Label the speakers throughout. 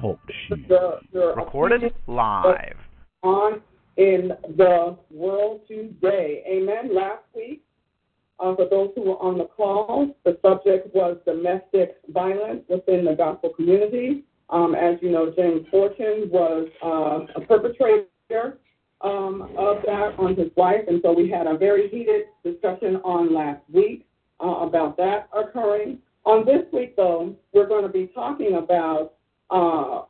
Speaker 1: Talk the Recorded live.
Speaker 2: On in the world today. Amen. Last week, uh, for those who were on the call, the subject was domestic violence within the gospel community. Um, as you know, James Fortune was uh, a perpetrator um, of that on his wife, and so we had a very heated discussion on last week uh, about that occurring. On this week, though, we're going to be talking about uh,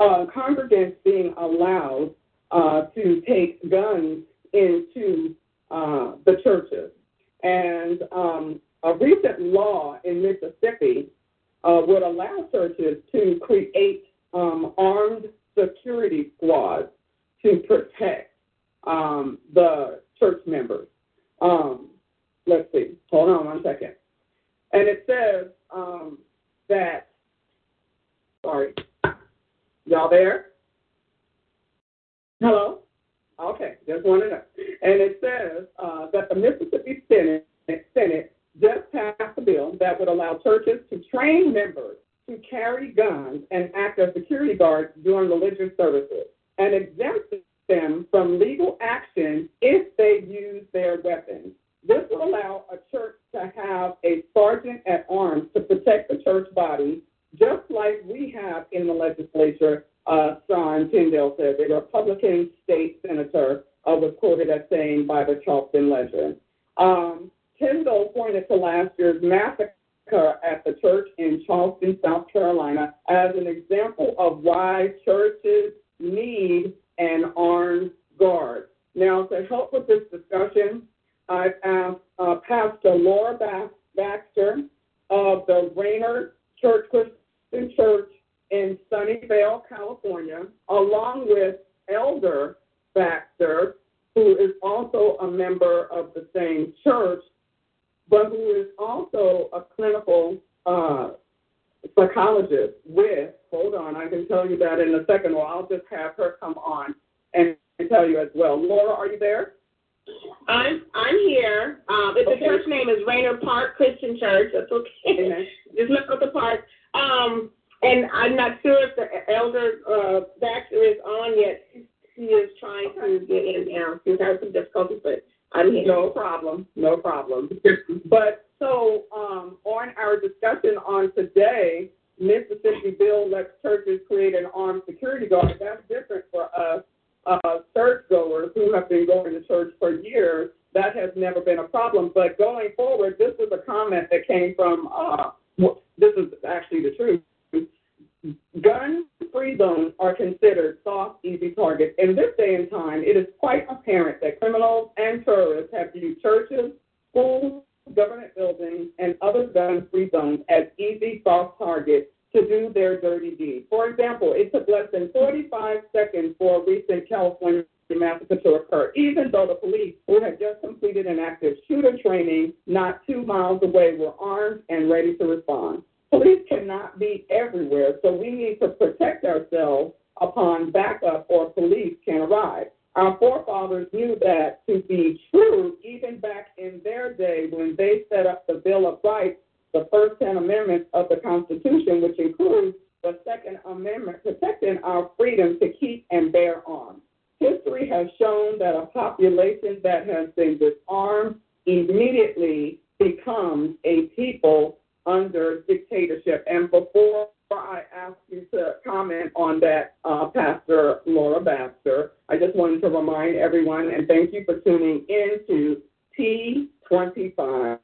Speaker 2: uh congregants being allowed uh, to take guns into uh, the churches. And um, a recent law in Mississippi uh, would allow churches to create um, armed security squads to protect um, the church members. Um, let's see, hold on one second. And it says um, that, sorry, y'all there? Hello? Okay, just wanted to. Know. And it says uh, that the Mississippi Senate, Senate just passed a bill that would allow churches to train members to carry guns and act as security guards during religious services and exempt them from legal action if they use their weapons. This will allow a church to have a sergeant at arms to protect the church body, just like we have in the legislature uh, Sean Tindell said. The Republican state senator uh, was quoted as saying by the Clarion-Ledger. Um, Tindell pointed to last year's massacre at the church in Charleston, South Carolina, as an example of why churches need an armed guard. Now, to help with this discussion, I've asked uh, Pastor Laura Baxter of the Raynor Church Christian Church in Sunnyvale, California, along with Elder Baxter, who is also a member of the same church, but who is also a clinical uh, psychologist with, hold on, I can tell you that in a second, or I'll just have her come on and tell you as well. Laura, are you there?
Speaker 3: I'm I'm here. Um, if okay. the church name is Raynor Park Christian Church, that's okay. Just look up the park. Um, and I'm not sure if the elder uh, Baxter is on yet. He is trying to get in now. He's having some difficulties, but I'm here.
Speaker 2: No problem. No problem. but so um, on our discussion on today, Mississippi bill lets churches create an armed security guard. That's different for us uh, church goers who have been going to church for years. That has never been a problem. But going forward, this is a comment that came from. Uh, this is actually the truth gun free zones are considered soft, easy targets. In this day and time, it is quite apparent that criminals and terrorists have viewed churches, schools, government buildings, and other gun free zones as easy, soft targets to do their dirty deed. For example, it took less than 45 seconds for a recent California massacre to occur, even though the police, who had just completed an active shooter training not two miles away, were armed and ready to respond. Police cannot be everywhere, so we need to protect ourselves upon backup or police can arrive. Our forefathers knew that to be true even back in their day when they set up the Bill of Rights, the first 10 amendments of the Constitution, which includes the Second Amendment protecting our freedom to keep and bear arms. History has shown that a population that has been disarmed immediately becomes a people under dictatorship. And before I ask you to comment on that, uh, Pastor Laura Baxter, I just wanted to remind everyone and thank you for tuning in to T25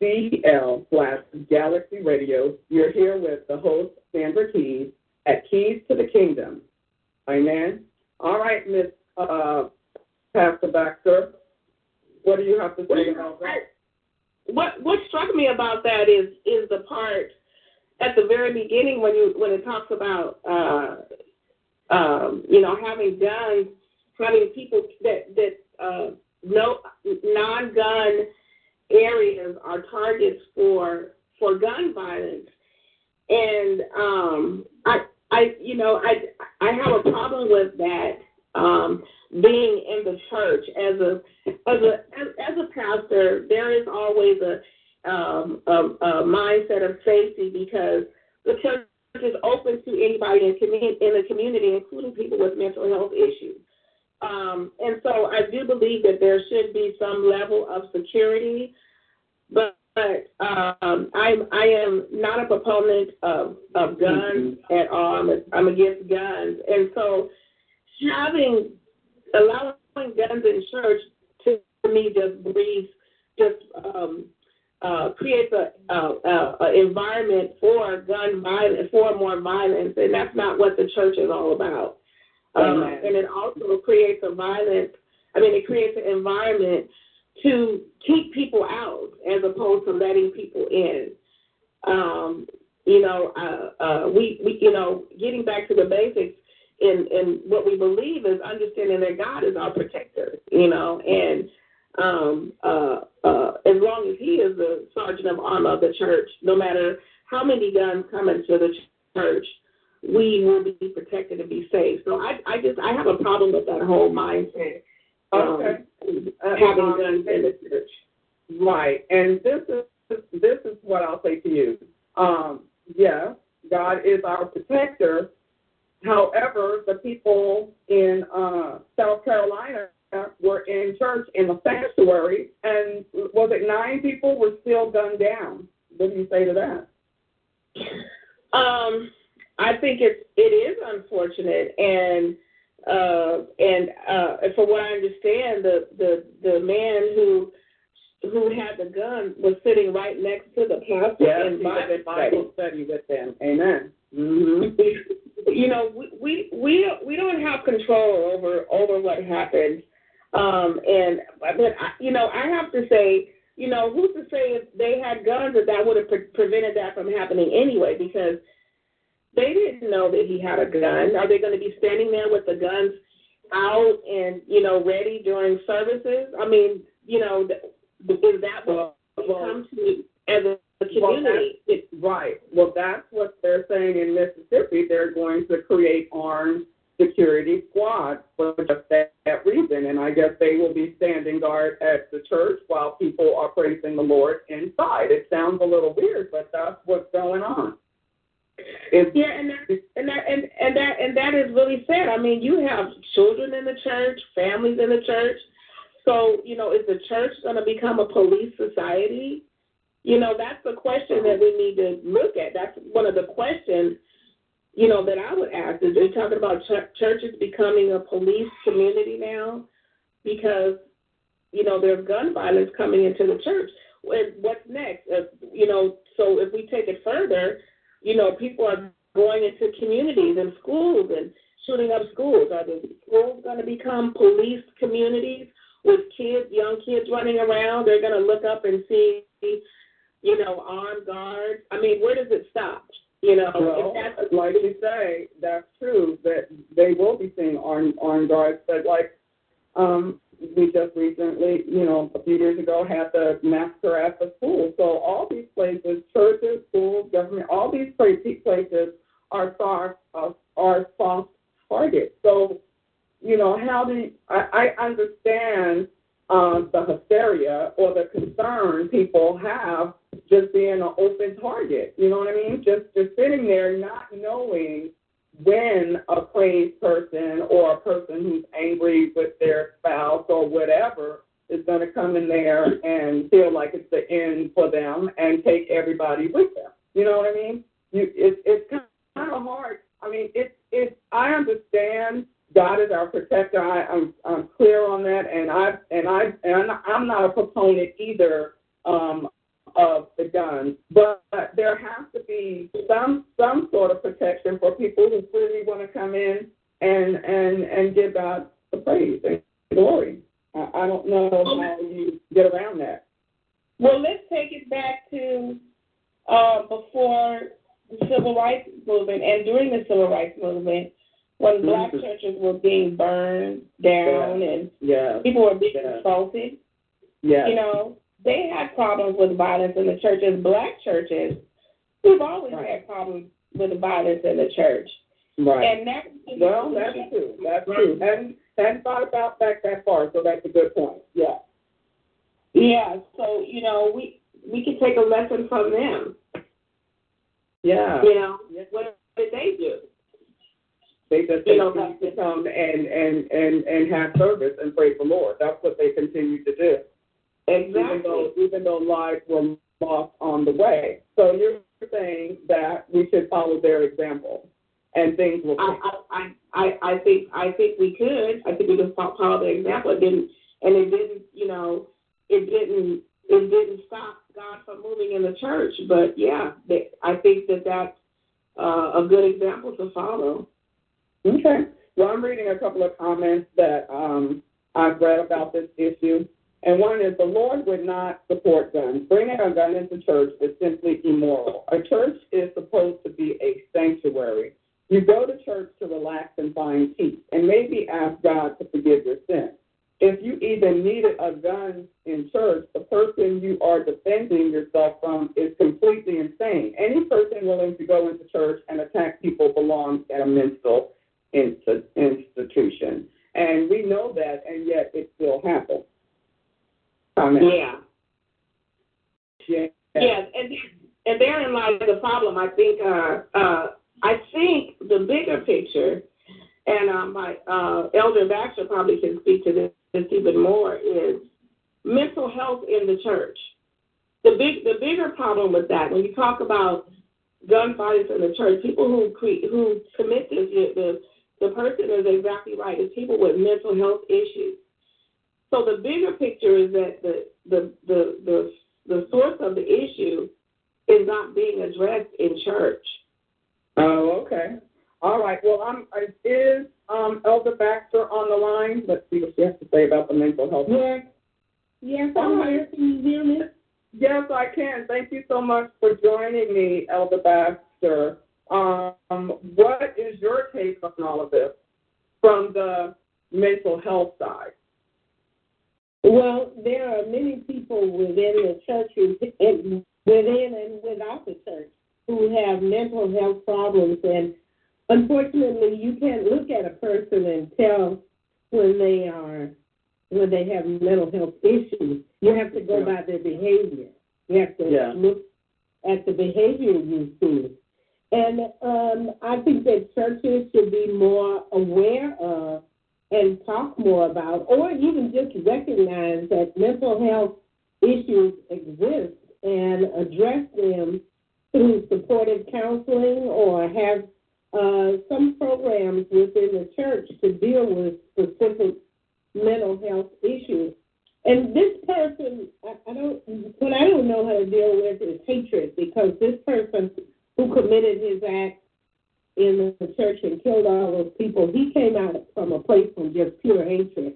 Speaker 2: CL slash Galaxy Radio. You're here with the host, Sandra Keyes, at Keyes to the Kingdom. Amen. All right, Miss uh, Pastor Baxter, what do you have to say about that?
Speaker 3: what what struck me about that is is the part at the very beginning when you when it talks about uh, um, you know having guns, having people that that uh, no non-gun areas are targets for for gun violence, and um, I I you know I I have a problem with that um, being in the church as a as a as, as a pastor. There is always a um, a, a mindset of safety because the church is open to anybody in, commun- in the community, including people with mental health issues. Um, and so I do believe that there should be some level of security, but, but um, I'm, I am not a proponent of, of guns mm-hmm. at all. I'm, a, I'm against guns. And so having, allowing guns in church to me just breeds, just um, uh, creates a, a, a, environment for gun violence, for more violence, and that's not what the church is all about. Um, and it also creates a violent, I mean, it creates an environment to keep people out as opposed to letting people in. Um, you know, uh, uh, we, we, you know, getting back to the basics, in, in what we believe is understanding that God is our protector, you know, and um, uh, uh, as long as he is the sergeant of armor of the church, no matter how many guns come into the church, we will be protected and be safe. So I, I just I have a problem with that whole mindset.
Speaker 2: Um, okay.
Speaker 3: having um, guns in the church.
Speaker 2: Right, and this is this is what I'll say to you. Um, yes, God is our protector. However, the people in uh, South Carolina were in church in the sanctuary, and was it nine people were still gunned down? What do you say to that?
Speaker 3: Um, I think it's it is unfortunate, and uh, and uh, for what I understand, the the the man who who had the gun was sitting right next to the pastor
Speaker 2: yes, in Bible, Bible study with them. Amen. Mm-hmm.
Speaker 3: You know, we, we we we don't have control over over what happens um, and but I, you know, I have to say, you know, who's to say if they had guns that that would have pre- prevented that from happening anyway? Because they didn't know that he had a gun. Are they going to be standing there with the guns out and you know ready during services? I mean, you know, is that what well, come to as a community?
Speaker 2: Well, right. Well, that's what they're saying in Mississippi. They're going to create armed security squad for just that, that reason. And I guess they will be standing guard at the church while people are praising the Lord inside. It sounds a little weird, but that's what's going on.
Speaker 3: It's, yeah, and that, and that and, and that and that is really sad. I mean, you have children in the church, families in the church. So, you know, is the church going to become a police society? You know, that's the question that we need to look at. That's one of the questions you know, that I would ask is they're talking about ch- churches becoming a police community now because, you know, there's gun violence coming into the church. What's next? Uh, you know, so if we take it further, you know, people are going into communities and schools and shooting up schools. Are the schools going to become police communities with kids, young kids running around? They're going to look up and see, you know, armed guards. I mean, where does it stop? You know,
Speaker 2: well, like you say, that's true that they will be seeing armed armed guards, but like um, we just recently, you know, a few years ago had the massacre at the school. So all these places, churches, government, all these places are soft, uh, are soft targets. So, you know, how do I, I understand um, the hysteria or the concern people have just being an open target. You know what I mean? Just just sitting there not knowing when a crazed person or a person who's angry with their spouse or whatever is going to come in there and feel like it's the end for them and take everybody with them. You know what I mean? You, it, it's kind of hard. I mean, it's it's. I understand God is our protector. I, I'm I'm clear on that, and I and I and I'm not a proponent either um, of the guns, but there has to be some some sort of protection for people who really want to come in and and and give God the praise and glory. I, I don't know how you get around that.
Speaker 3: Well, let's take it back to uh, before the civil rights movement and during the civil rights movement, when mm-hmm. black churches were being burned down
Speaker 2: yeah.
Speaker 3: and
Speaker 2: yeah.
Speaker 3: people were being yeah. assaulted,
Speaker 2: yeah.
Speaker 3: you know, they had problems with violence in the churches. Black churches, we've always right. had problems with violence in the church.
Speaker 2: Right.
Speaker 3: And that
Speaker 2: well, that's true. That's right. true. And hadn't thought about back that far, so that's a good point. Yeah.
Speaker 3: Yeah. So you know, we we can take a lesson from them.
Speaker 2: Yeah.
Speaker 3: You know, what did they do?
Speaker 2: They just you know, to come and, and, and, and have service and praise the Lord. That's what they continue to do.
Speaker 3: Exactly.
Speaker 2: Even though, even though lives were lost on the way. So you're saying that we should follow their example and things will
Speaker 3: change. I, I, I, I think I think we could. I think we could follow their example. It didn't and it didn't, you know, it didn't it didn't stop God from moving in the church. But yeah, they, I think that that's uh, a good example to follow.
Speaker 2: Okay. Well, I'm reading a couple of comments that um, I've read about this issue. And one is the Lord would not support guns. Bringing a gun into church is simply immoral. A church is supposed to be a sanctuary. You go to church to relax and find peace, and maybe ask God to forgive your sins. If you even needed a gun in church, the person you are defending yourself from is completely insane. Any person willing to go into church and attack people belongs at a mental institution. And we know that, and yet it still happens.
Speaker 3: Amen. Yeah. Yeah. Yeah, and and therein lies the problem. I think. Uh, uh, I think the bigger picture, and uh, my uh, elder Baxter probably can speak to this, this even more, is mental health in the church. The big, the bigger problem with that, when you talk about gun violence in the church, people who who commit this, the the person is exactly right. It's people with mental health issues. So the bigger picture is that the the the the, the source of the issue is not being addressed in church.
Speaker 2: Oh, okay. All right. Well, I'm is um, Elder Baxter on the line? Let's see what she has to say about the mental health.
Speaker 4: Yes. Yes, I'm here. Can you hear me?
Speaker 2: Yes, I can. Thank you so much for joining me, Elder Baxter. Um, what is your take on all of this from the mental health side?
Speaker 4: Well, there are many people within the churches, within and without the church, who have mental health problems, and unfortunately, you can't look at a person and tell when they are when they have mental health issues. You have to go yeah. by their behavior. You have to
Speaker 2: yeah.
Speaker 4: look at the behavior you see. And um, I think that churches should be more aware of and talk more about, or even just recognize that mental health issues exist and address them through supportive counseling or have uh, some programs within the church to deal with specific mental health issues. And this person, I, I don't, what I don't know how to deal with is hatred because this person who committed his act in the church and killed all those people, he came out from a place from just pure hatred.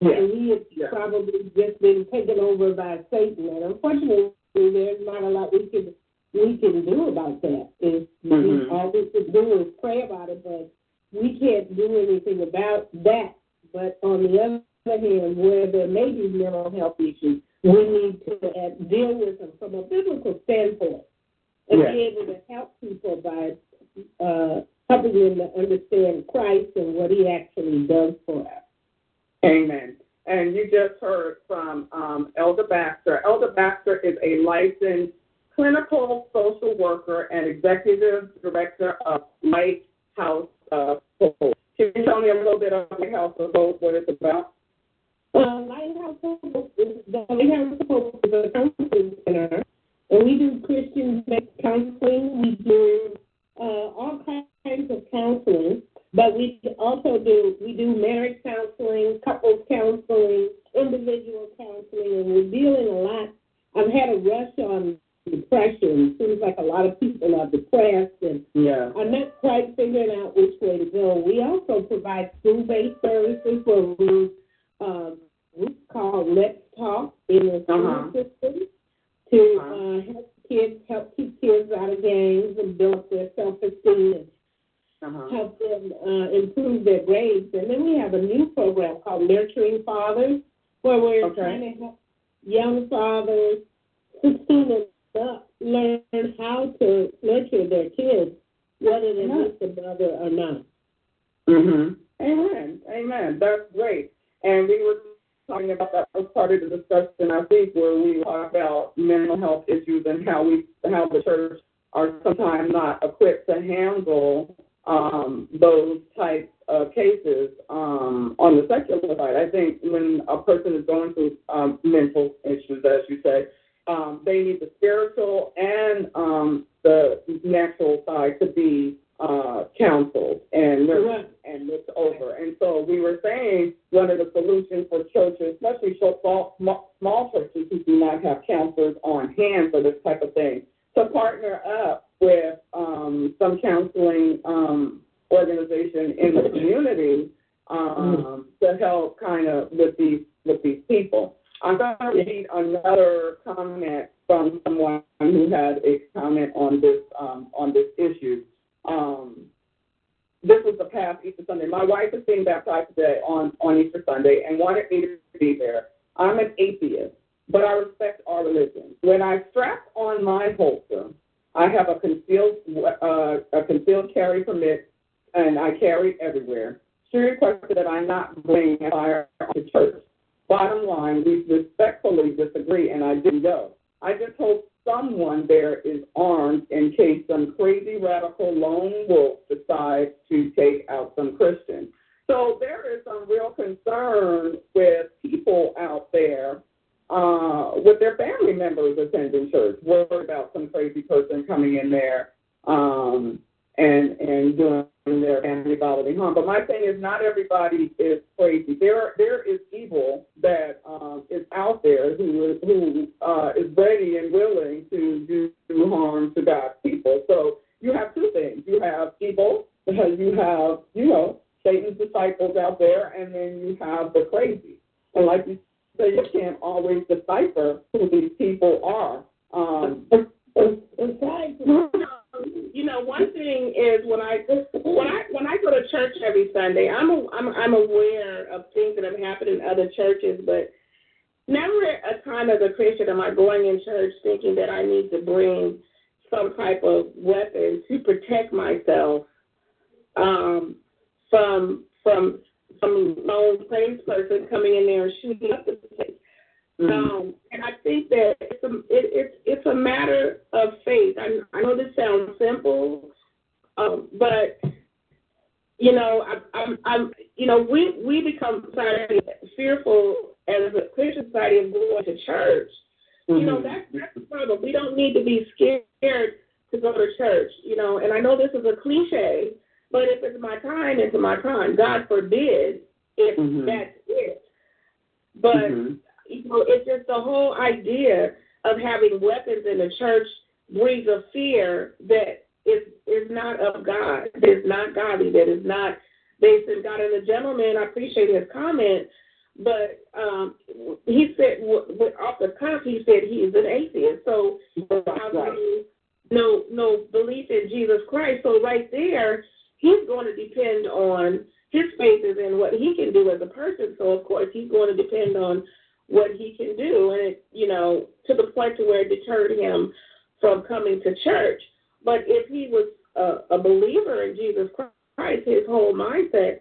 Speaker 2: Yeah.
Speaker 4: And he has yeah. probably just been taken over by Satan. And unfortunately, there's not a lot we can we can do about that. Is mm-hmm. all we can do is pray about it, but we can't do anything about that. But on the other hand, where there may be mental health issues, we need to deal with them from a biblical standpoint and
Speaker 2: yeah.
Speaker 4: be able to help people by uh, helping them to understand Christ and what He actually does for us.
Speaker 2: Amen. And you just heard from um, Elder Baxter. Elder Baxter is a licensed clinical social worker and executive director of Lighthouse uh, Can you tell me a little bit about Lighthouse of Hope, what it's about?
Speaker 4: Uh, Lighthouse Hope is the Hope a counseling center and we do Christian counseling. We do uh, all kinds of counseling, but we also do we do marriage counseling, couples counseling, individual counseling, and we're dealing a lot. I've had a rush on depression. Seems like a lot of people are depressed, and
Speaker 2: yeah.
Speaker 4: I'm not quite figuring out which way to go. We also provide school-based services where we um, we call Let's Talk in the school uh-huh. system to uh, help kids, help keep kids out of gangs and build their self-esteem and
Speaker 2: Uh-huh.
Speaker 4: help them uh, improve their grades. And then we have a new program called Nurturing Fathers, where we're
Speaker 2: Okay.
Speaker 4: trying to help young fathers, 16 and up, learn how to nurture their kids, whether they
Speaker 2: Nice.
Speaker 4: miss the mother or not.
Speaker 2: hmm Amen. Amen. That's great. And we were talking about that was part of the discussion I think where we talk about mental health issues and how we how the church are sometimes not equipped to handle um, those types of cases um, on the secular side. I think when a person is going through you have evil, you have you know Satan's disciples out there, and then you have the crazy. And like you say, you can't always decipher who these people are. Um,
Speaker 3: you know, one thing is when I when I when I go to church every Sunday, I'm a, I'm I'm aware of things that have happened in other churches, but never a time as a Christian am I going in church thinking that I need to bring some type of weapon to protect myself um, from from some lone crazy person coming in there and shooting up the place.
Speaker 2: mm-hmm.
Speaker 3: Um, and I think that it's a, it, it's it's a matter of faith. I, I know this sounds simple, um, but you know, I, I'm, I'm, you know, we we become society fearful as a Christian society of going to church. You know, that's that's the problem. We don't need to be scared to go to church. You know, and I know this is a cliche, but if it's my time, it's my time. God forbid if
Speaker 2: Mhm.
Speaker 3: that's it. But
Speaker 2: Mhm.
Speaker 3: you know, it's just the whole idea of having weapons in the church breeds a fear that is is not of God, that is not godly, that is not based in God. And the gentleman, I appreciate his comment, but um, he said w- w- off the cuff, he said he is an atheist. So
Speaker 2: Right.
Speaker 3: no no belief in Jesus Christ? So right there, he's going to depend on his faith is in what he can do as a person. So of course he's going to depend on what he can do, and it, you know, to the point to where it deterred him from coming to church. But if he was a, a believer in Jesus Christ, his whole mindset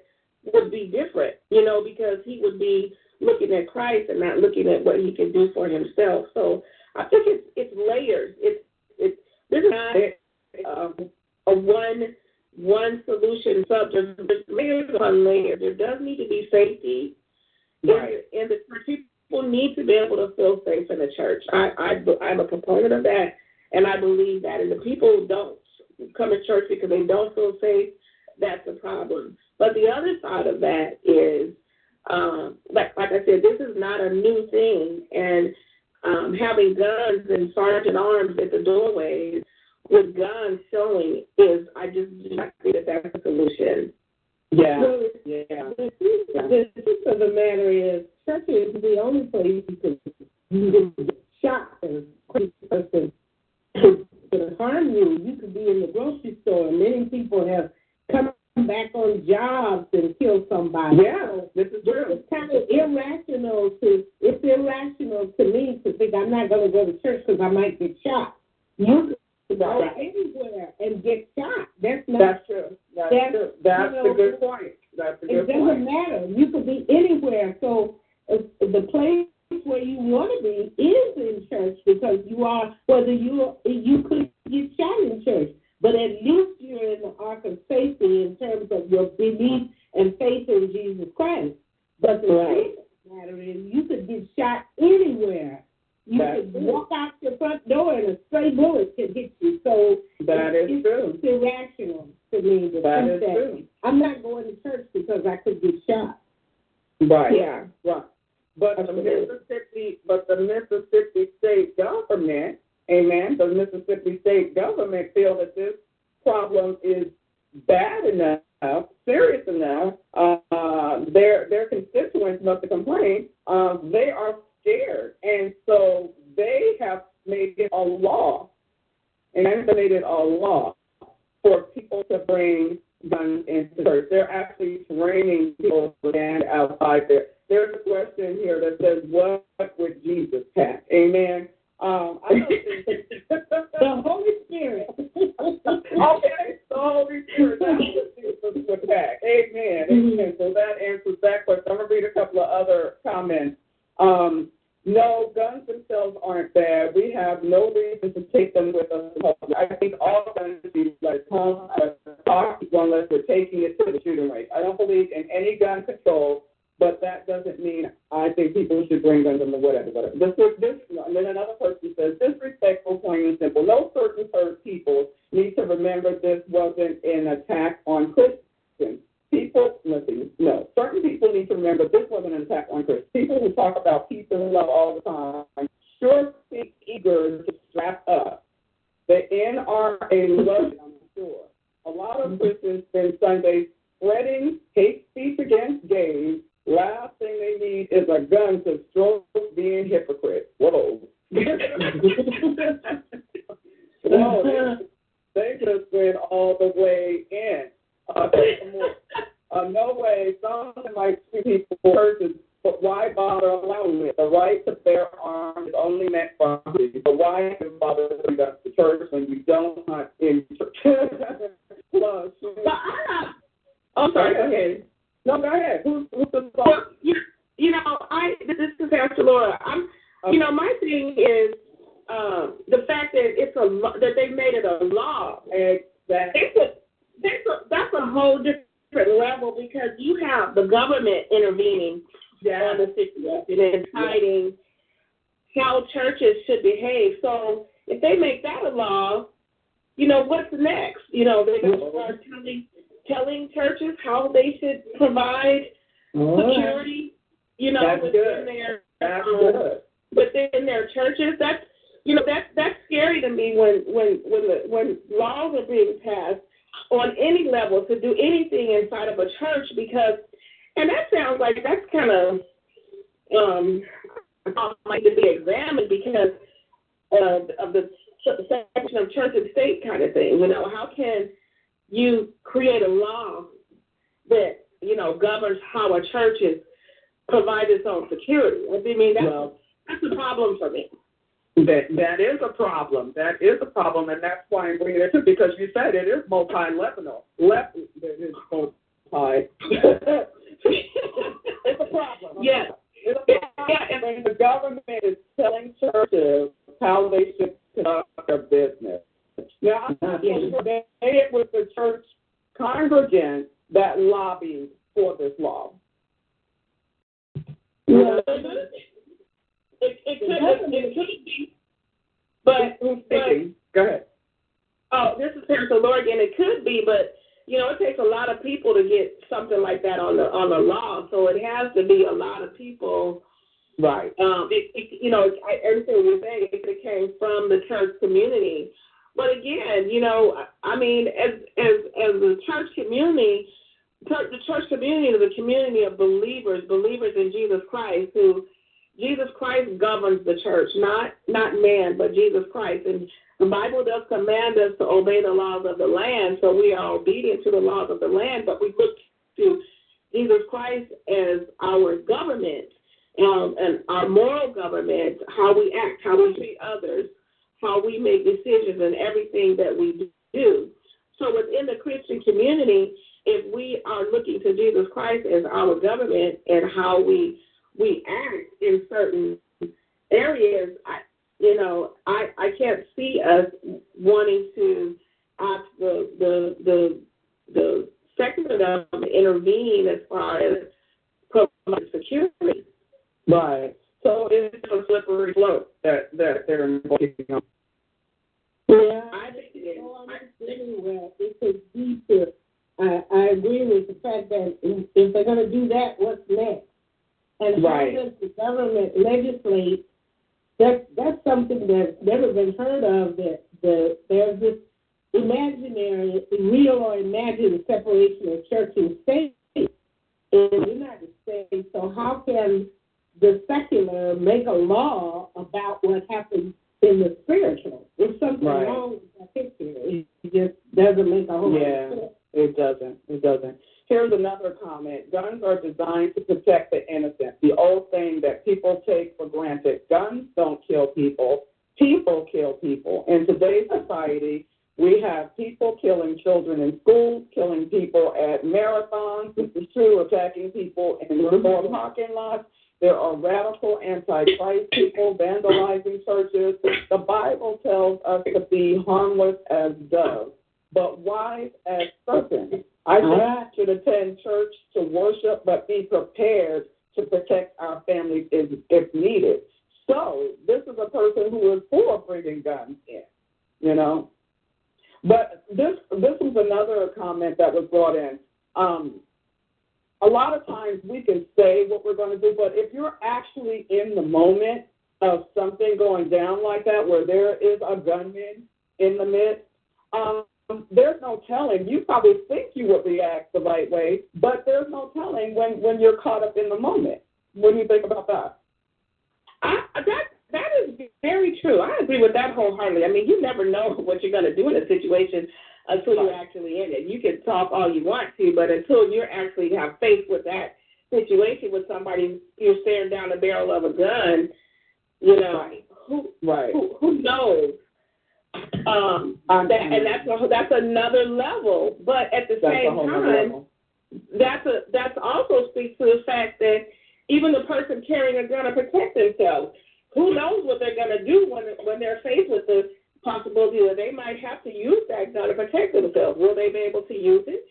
Speaker 3: would be different, you know, because he would be looking at Christ and not looking at what he can do for himself. So I think it's it's layers. It's it's this is not um, a one one solution subject. There's layers on layers. There does need to be safety
Speaker 2: Right.
Speaker 3: in the church. People need to be able to feel safe in the church. I, I I'm a proponent of that, and I believe that. And the people don't come to church because they don't feel safe, that's a problem. But the other side of that is, um, like like I said, this is not a new thing, and um, having guns and sergeant arms at the doorways with guns showing is, I just do not think that that's a solution.
Speaker 2: Yeah.
Speaker 4: So
Speaker 2: Yeah.
Speaker 4: the truth, the truth of the matter is, church is the only place you can you can get shot and crazy person could harm you. You could be in the grocery store, and many people have come back on jobs and killed somebody.
Speaker 2: Yeah, this is true.
Speaker 4: It's kind of irrational to. It's irrational to me to think I'm not going to go to church because I might get shot. You could go right. anywhere and get shot. That's not.
Speaker 2: That's true. That's, that's true. That's you know, a good point. That's a good
Speaker 4: it doesn't matter. You could be anywhere. So uh, the place where you want to be is in church because you are whether you you could get shot in church, but at least you're in the ark of safety in terms of your belief and faith in Jesus Christ. But the right. matter is you could get shot anywhere. You That's could walk out your front door and a stray bullet could hit you. So
Speaker 2: that
Speaker 4: it's,
Speaker 2: is true.
Speaker 4: It's irrational to me to
Speaker 2: that
Speaker 4: think
Speaker 2: that. True.
Speaker 4: I'm not going to church because I could get shot.
Speaker 2: Right.
Speaker 4: Yeah.
Speaker 2: Right. But the Mississippi, but the Mississippi state government, amen, the Mississippi state government feel that this problem is bad enough, serious enough. Uh, their their constituents must have complained. Uh, they are scared, and so they have made it a law, and made it a law for people to bring guns into church. They're actually training people to stand outside there there's a question here that says, "What would Jesus have?" Amen. Um, I don't think
Speaker 4: the Holy Spirit.
Speaker 2: okay, the Holy Spirit. Jesus would. Amen. Mm-hmm. Amen. So that answers that question. I'm gonna read a couple of other comments. Um, no, guns themselves aren't bad. We have no reason to take them with us. I think all guns should be like home unless we're taking it to the shooting range. I don't believe in any gun control but that doesn't mean I think people should bring guns and whatever, whatever. This, this, and then another person says, disrespectful, plain and simple. No certain hurt people need to remember this wasn't an attack on Christians. People, listen, no, certain people need to remember this wasn't an attack on Christians. People who talk about peace and love all the time sure seem eager to strap up. The NRA loves, I'm sure. A lot of Christians spend Sundays spreading hate speech against gays Last thing they need is a gun to stroke being hypocrite. Whoa. Whoa, they, just went all the way in. Uh, uh, no way. Some might see people persons, but why bother allowing it? The right to bear arms is only meant for but why bother bring up the church when you don't hunt in church? Plus,
Speaker 3: I'm sorry, go ahead.
Speaker 2: No, go ahead. Who's, who's the
Speaker 3: well, you, you know, I this is Pastor Laura. I'm, okay. you know, my thing is um, the fact that it's a that they made it a law.
Speaker 2: Exactly.
Speaker 3: It's a that's a that's a whole different level because you have the government intervening yeah. on the situation and deciding yeah. how churches should behave. So if they make that a law, you know what's next? You know they're going to start telling telling churches how they should provide security, you know,
Speaker 2: that's
Speaker 3: within
Speaker 2: good.
Speaker 3: their
Speaker 2: that's
Speaker 3: um,
Speaker 2: good.
Speaker 3: within their churches. That's you know that's that's scary to me when when when the, when laws are being passed on any level to do anything inside of a church because and that sounds like that's kind of um like to be examined because of, of the section of church and state kind of thing. You know, how can you create a law that you know governs how a church is provide its own security. I mean that's well, that's a problem for me.
Speaker 2: That that is a problem. That is a problem, and that's why I'm bringing it to because you said it is multi-level. Left it is multi. it's a problem.
Speaker 3: Yes.
Speaker 2: It's a problem. Yeah, and the government is telling churches how they should conduct their business. Now, that it was the church congregants that lobbied for this law.
Speaker 3: Yeah. It, it, could, it, it could be, but
Speaker 2: who's speaking? Go ahead.
Speaker 3: Oh, this is Pastor Lorgan. It could be, but you know, it takes a lot of people to get something like that on the on the law. So it has to be a lot of people.
Speaker 2: Right.
Speaker 3: Um. It, it you know, I, everything we're saying, it came from the church community. But again, you know, I mean, as as as the church community, the church community is a community of believers, believers in Jesus Christ, who Jesus Christ governs the church, not not man, but Jesus Christ. And the Bible does command us to obey the laws of the land, so we are obedient to the laws of the land, but we look to Jesus Christ as our government um, and our moral government, how we act, how we treat others, how we make decisions, and everything that we do. So within the Christian community, if we are looking to Jesus Christ as our government and how we we act in certain areas, I, you know, I I can't see us wanting to ask the the the the secular government intervene as far as providing security.
Speaker 2: Right. So it's a slippery slope that that they're
Speaker 4: working on. Yeah, I think it is. Well, anywhere, it's a deeper. I, I agree with the fact that if they're going to do that, what's next? And
Speaker 2: right.
Speaker 4: how does the government legislate? That that's something that's never been heard of. That the there's this imaginary, real or imagined separation of church and state in the United States. So how can the secular make a law about what happens in the spiritual. There's something
Speaker 2: right.
Speaker 4: wrong with that picture. It just doesn't make a whole
Speaker 2: yeah,
Speaker 4: lot of sense.
Speaker 2: It doesn't. It doesn't. Here's another comment. Guns are designed to protect the innocent. The old thing that people take for granted. Guns don't kill people. People kill people. In today's society, we have people killing children in schools, killing people at marathons. This is true, attacking people in store mm-hmm. parking lots. There are radical anti-Christ people vandalizing churches. The Bible tells us to be harmless as doves, but wise as serpents. I uh-huh. should attend church to worship, but be prepared to protect our families if, if needed. So this is a person who is for bringing guns in, you know. But this this was another comment that was brought in. Um, a lot of times we can say what we're going to do, but if you're actually in the moment of something going down like that, where there is a gunman in the midst, um, Um, there's no telling. You probably think you would react the right way, but there's no telling when when you're caught up in the moment. What do you think about that?
Speaker 3: I, that that is very true. I agree with that wholeheartedly. I mean, you never know what you're going to do in a situation until you're actually in it. You can talk all you want to, but until you actually have faith with that situation with somebody you're staring down the barrel of a gun, you know,
Speaker 2: right.
Speaker 3: who
Speaker 2: right.
Speaker 3: who who knows? Um, that, and that's a, that's another level. But at the
Speaker 2: that's
Speaker 3: same time, that's a that's also speaks to the fact that even the person carrying a gun to protect themselves, who knows what they're going to do when when they're faced with the possibility that they might have to use that gun to protect themselves. Will they be able to use it?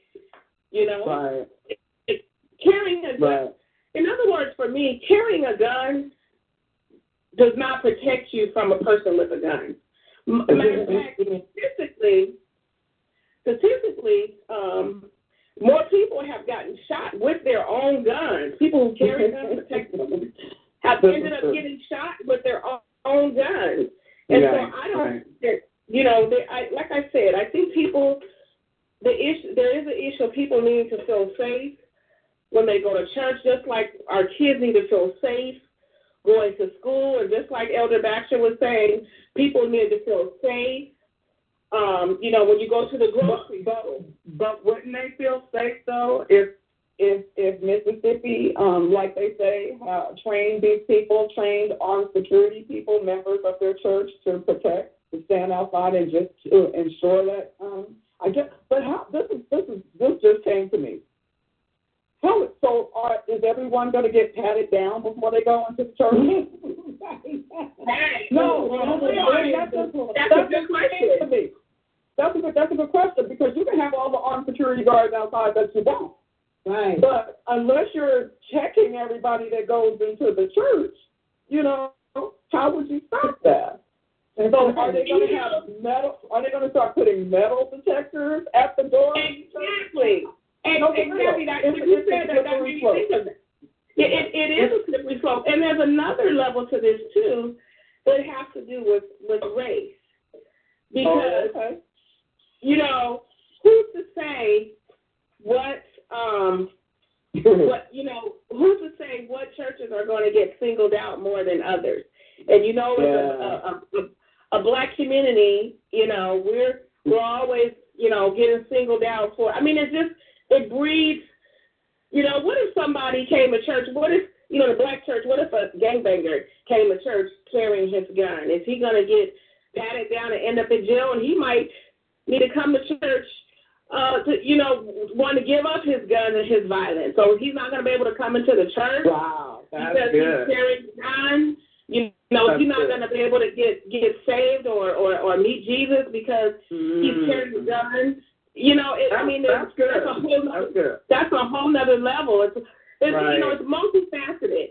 Speaker 3: You know,
Speaker 2: right.
Speaker 3: It, it, carrying a gun.
Speaker 2: Right.
Speaker 3: In other words, for me, carrying a gun does not protect you from a person with a gun. Matter of fact, statistically, statistically, um, more people have gotten shot with their own guns. People who carry guns protect have ended up getting shot with their own guns. And so I don't, right. you know, they, I, like I said, I think people, the issue, there is an issue of people needing to feel safe when they go to church, just like our kids need to feel safe going to school, and just like Elder Baxter was saying, people need to feel safe. Um, you know, when you go to the grocery
Speaker 2: store. But, but wouldn't they feel safe though if if if Mississippi, um, like they say, uh, trained these people, trained armed security people, members of their church to protect, to stand outside and just to ensure that. Um, I guess, but how this is this is this just came to me. How so? Are, is everyone going to get patted down before they go into the church? no, no, that's, a, that's, that's a good question to me. That's a good, that's a good question because you can have all the armed security guards outside that you want.
Speaker 4: Right.
Speaker 2: But unless you're checking everybody that goes into the church, you know, how would you stop that? And so are they going to have metal? Are they going to start putting metal detectors at the door?
Speaker 3: Exactly. And, no, exactly. That, it's, you said that, that made me think of it. It, it, it is a slippery slope. And there's another level to this, too, that has to do with, with race. Because,
Speaker 2: oh, okay.
Speaker 3: you know, who's to say what um, what you know, who's to say what churches are going to get singled out more than others? And you know,
Speaker 2: yeah.
Speaker 3: a, a, a, a black community, you know, we're we're always, you know, getting singled out for. I mean, it's just it breeds. You know, what if somebody came to church? What if you know the black church? What if a gangbanger came to church carrying his gun? Is he gonna get patted down and end up in jail? And he might need to come to church uh, to, you know, want to give up his gun and his violence. So he's not going to be able to come into the church.
Speaker 2: Wow, that's
Speaker 3: because
Speaker 2: good.
Speaker 3: he's carrying gun. You know,
Speaker 2: That's
Speaker 3: he's not going to be able to get get saved or or, or meet Jesus because he's
Speaker 2: Mm.
Speaker 3: carrying a gun. You know, it, I mean,
Speaker 2: that's good.
Speaker 3: that's a whole nother,
Speaker 2: That's good.
Speaker 3: that's a whole nother level. It's, it's
Speaker 2: Right.
Speaker 3: you know, it's multifaceted.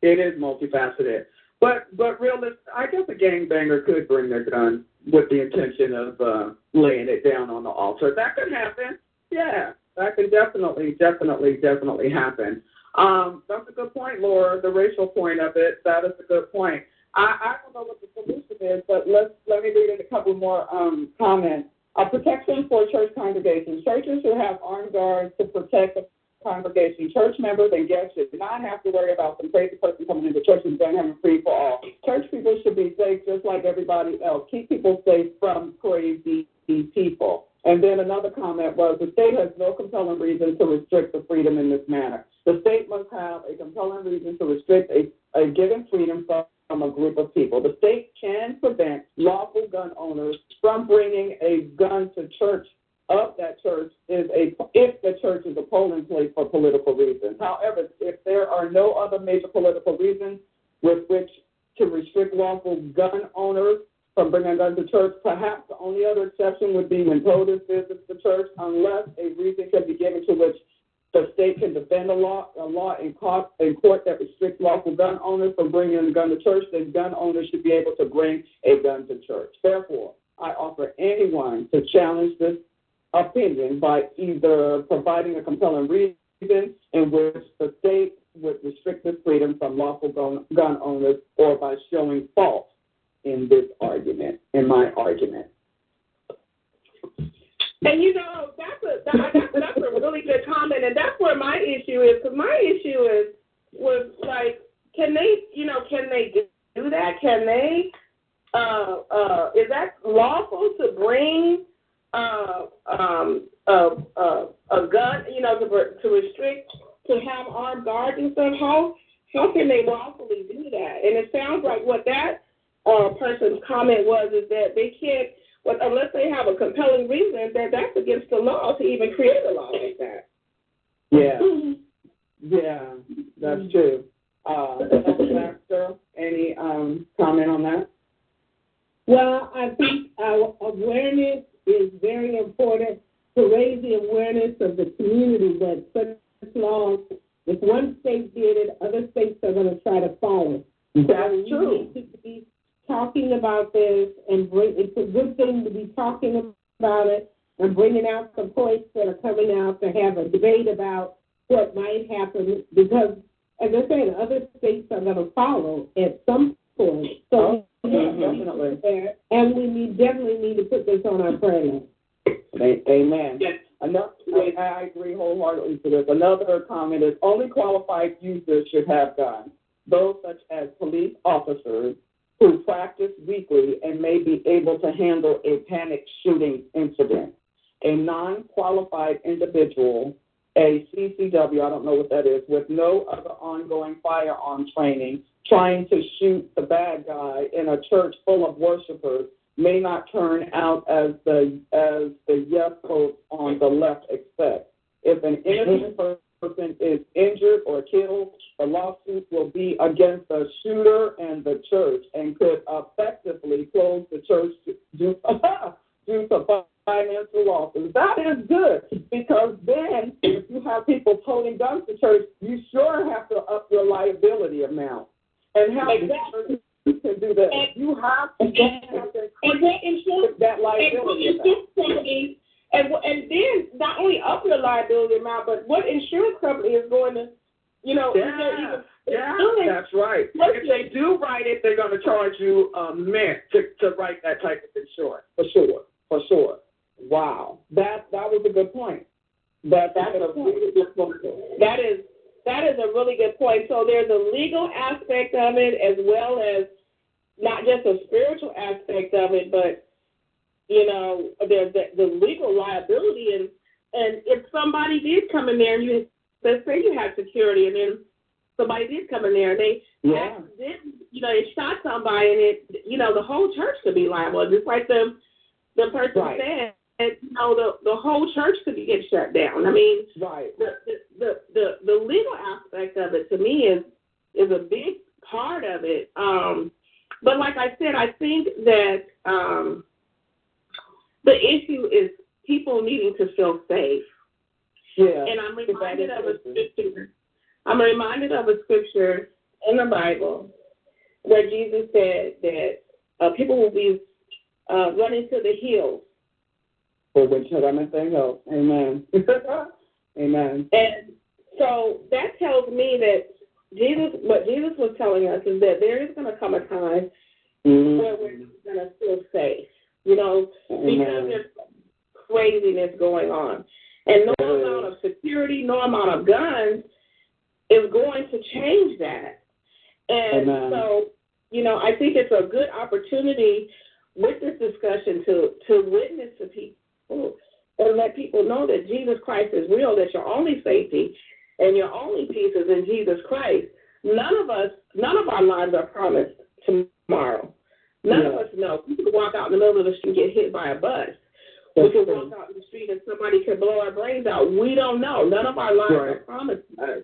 Speaker 2: It is multifaceted. But but realist, I guess a gangbanger could bring their gun with the intention of uh, laying it down on the altar. That could happen. Yeah, that could definitely, definitely, definitely happen. Um, that's a good point, Laura. The racial point of it. That is a good point. I, I don't know what the solution is, but let's let me read in a couple more um, comments. A protection for church congregations. Churches should have armed guards to protect the congregation. Church members and guests should not have to worry about some crazy person coming into church and then having free for all. Church people should be safe just like everybody else. Keep people safe from crazy people. And then another comment was the state has no compelling reason to restrict the freedom in this manner. The state must have a compelling reason to restrict a, a given freedom from, from a group of people. The state can prevent lawful gun from bringing a gun to church of that church is a if the church is a polling place for political reasons. However, if there are no other major political reasons with which to restrict lawful gun owners from bringing a gun to church, perhaps the only other exception would be when POTUS visits the church, unless a reason can be given to which the state can defend a law, a law in court, in court that restricts lawful gun owners from bringing a gun to church, then gun owners should be able to bring a gun to church. Therefore, I offer anyone to challenge this opinion by either providing a compelling reason in which the state would restrict this freedom from lawful gun, gun owners or by showing fault in this argument, in my argument.
Speaker 3: And you know, that's a that, that's, that's a really good comment, and that's where my issue is. Because my issue is was like, can they, you know, can they do that? Can they? Uh, uh, is that lawful to bring uh, um, a, a, a gun? You know, to to restrict to have armed guards and stuff. How how can they lawfully do that? And it sounds like what that uh, person's comment was is that they can't well, unless they have a compelling reason that that's against the law to even create a law like that.
Speaker 2: Yeah, yeah, that's true. Uh, any um, comment on that?
Speaker 4: Well, I think our awareness is very important to raise the awareness of the community that such laws, if one state did it, other states are going to try to follow.
Speaker 2: That's
Speaker 4: so
Speaker 2: true.
Speaker 4: Need to be talking about this and bring. It's a good thing to be talking about it and bringing out some points that are coming out to have a debate about what might happen because, as I said, other states are going to follow at some point. So
Speaker 2: Oh, definitely.
Speaker 4: and we need, definitely need to put this on our prayer list.
Speaker 2: A- Amen. Another, I, I agree wholeheartedly to this. Another comment is only qualified users should have guns. Those such as police officers who practice weekly and may be able to handle a panic shooting incident. A non-qualified individual, a CCW, I don't know what that is, with no other ongoing firearm training, trying to shoot the bad guy in a church full of worshipers may not turn out as the as the yes folks on the left expect. If an innocent person is injured or killed, the lawsuit will be against the shooter and the church and could effectively close the church due, due to financial losses. That is good because then if you have people toting guns to church, you sure have to up your liability amount. And how
Speaker 3: Exactly.
Speaker 2: you can do that.
Speaker 3: And-
Speaker 2: you have to, have
Speaker 3: And what insurance
Speaker 2: that
Speaker 3: and what
Speaker 2: liability amount.
Speaker 3: insurance companies and and then not only up your liability amount, but what insurance company is going to, you know,
Speaker 2: Yeah,
Speaker 3: even
Speaker 2: yeah, that's right. If they do write it, they're going to charge you a mint to, to write that type of insurance, for sure, for sure. Wow, that that was a good point. That that's a really good point.
Speaker 3: That is that is a really good point. So there's a legal aspect of it as well as not just a spiritual aspect of it, but you know, there's the, the legal liability and and if somebody did come in there and you let's say you had security and then somebody did come in there and they
Speaker 2: yeah.
Speaker 3: did you know, they shot somebody and it you know, the whole church could be liable. Just like the the person
Speaker 2: right.
Speaker 3: said and you know the the whole church could get shut down. I mean,
Speaker 2: right.
Speaker 3: The, the the the legal aspect of it to me is is a big part of it. Um, but like I said, I think that um, the issue is people needing to feel safe.
Speaker 2: Yeah.
Speaker 3: And I'm reminded of a scripture. I'm reminded of a scripture in the Bible where Jesus said that uh, people will be uh, running to the hills
Speaker 2: for which they go. Amen. Amen.
Speaker 3: And so that tells me that Jesus, what Jesus was telling us is that there is going to come a time
Speaker 2: mm-hmm.
Speaker 3: where we're going to feel safe, you know,
Speaker 2: Amen.
Speaker 3: because there's craziness going on. And no amount of security, no amount of guns is going to change that. And
Speaker 2: Amen.
Speaker 3: so, you know, I think it's a good opportunity with this discussion to to witness to people and let people know that Jesus Christ is real, that your only safety and your only peace is in Jesus Christ. None of us, none of our lives are promised tomorrow. None
Speaker 2: yeah.
Speaker 3: of us know. We could walk out in the middle of the street and get hit by a bus.
Speaker 2: That's
Speaker 3: we could walk out in the street and somebody could blow our brains out. We don't know. None of our lives
Speaker 2: right.
Speaker 3: are promised us.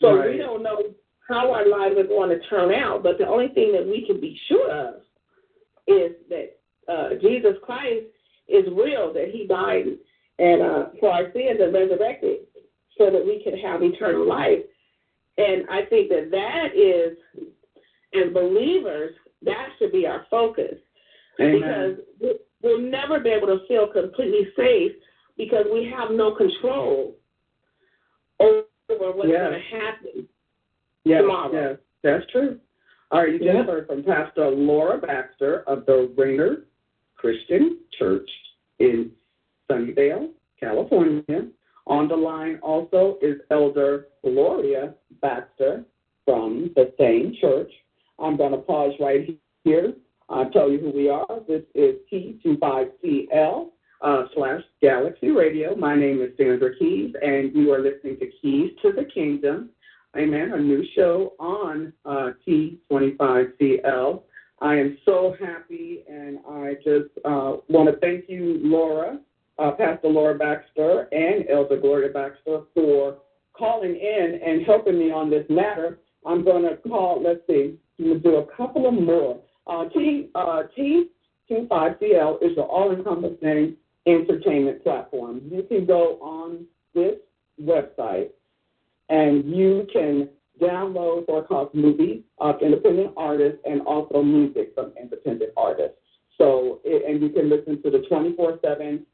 Speaker 3: So
Speaker 2: right.
Speaker 3: we don't know how our lives are going to turn out. But the only thing that we can be sure of is that uh, Jesus Christ is real, that he died and uh, for our sins and resurrected so that we can have eternal life. And I think that that is, as believers, that should be our focus.
Speaker 2: Amen.
Speaker 3: Because we'll never be able to feel completely safe because we have no control over what's
Speaker 2: yes.
Speaker 3: going to happen
Speaker 2: yes,
Speaker 3: tomorrow.
Speaker 2: Yes, that's true. All right, you just
Speaker 4: Yes.
Speaker 2: heard from Pastor Laura Baxter of the Raynor Christian Church in Sunnyvale, California. On the line also is Elder Gloria Baxter from the same church. I'm going to pause right here. I'll tell you who we are. This is T25CL uh, slash Galaxy Radio. My name is Sandra Keyes, and you are listening to Keyes to the Kingdom. Amen. A new show on uh, T25CL. I am so happy, and I just uh, want to thank you, Laura, uh, Pastor Laura Baxter, and Elder Gloria Baxter for calling in and helping me on this matter. I'm going to call, let's see, I'm going to do a couple of more. Uh, T, uh, T25CL is the all encompassing entertainment platform. You can go on this website and you can download broadcast movies of independent artists and also music from independent artists. So, and you can listen to the 24/7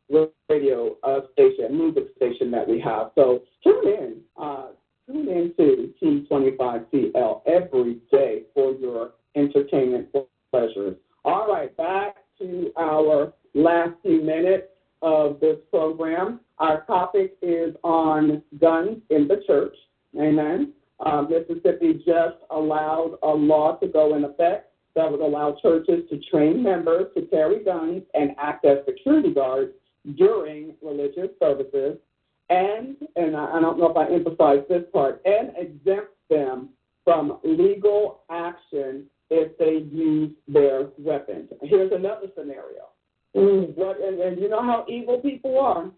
Speaker 2: radio uh, station, music station that we have. So tune in, uh, tune in to T25CL every day for your entertainment pleasures. All right, back to our last few minutes of this program. Our topic is on guns in the church. Amen. Uh, Mississippi just allowed a law to go in effect that would allow churches to train members to carry guns and act as security guards during religious services, and and I, I don't know if I emphasize this part, and exempt them from legal action if they use their weapons. Here's another scenario. Mm, what and, and you know how evil people are.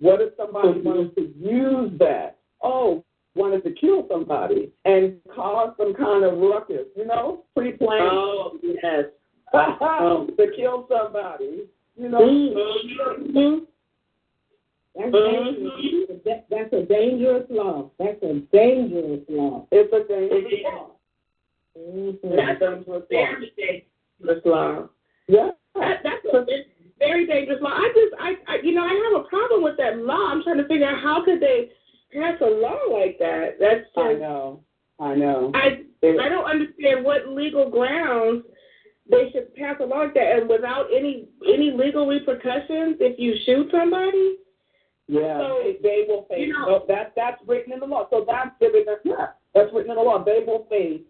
Speaker 2: What if somebody wanted to use that? Oh, wanted to kill somebody and cause some kind of ruckus, you know, pre-planned.
Speaker 3: Oh, yes.
Speaker 2: oh. to kill somebody, you know.
Speaker 3: Mm-hmm.
Speaker 4: That's,
Speaker 3: Mhm.
Speaker 4: That- that's a dangerous law. That's a dangerous law.
Speaker 2: It's a dangerous law.
Speaker 4: Mhm.
Speaker 3: That's a very dangerous law.
Speaker 2: Yeah.
Speaker 3: That, that's a very dangerous law. I just, I, I, you know, I have a problem with that law. I'm trying to figure out how could they pass a law like that. That's just,
Speaker 2: I know. I know.
Speaker 3: I, I don't understand what legal grounds they should pass a law like that, and without any any legal repercussions if you shoot somebody.
Speaker 2: Yeah,
Speaker 3: So,
Speaker 2: they, will face.
Speaker 3: you know-
Speaker 2: no, that that's written in the law. So that's giving them yeah, that's written in the law. They will face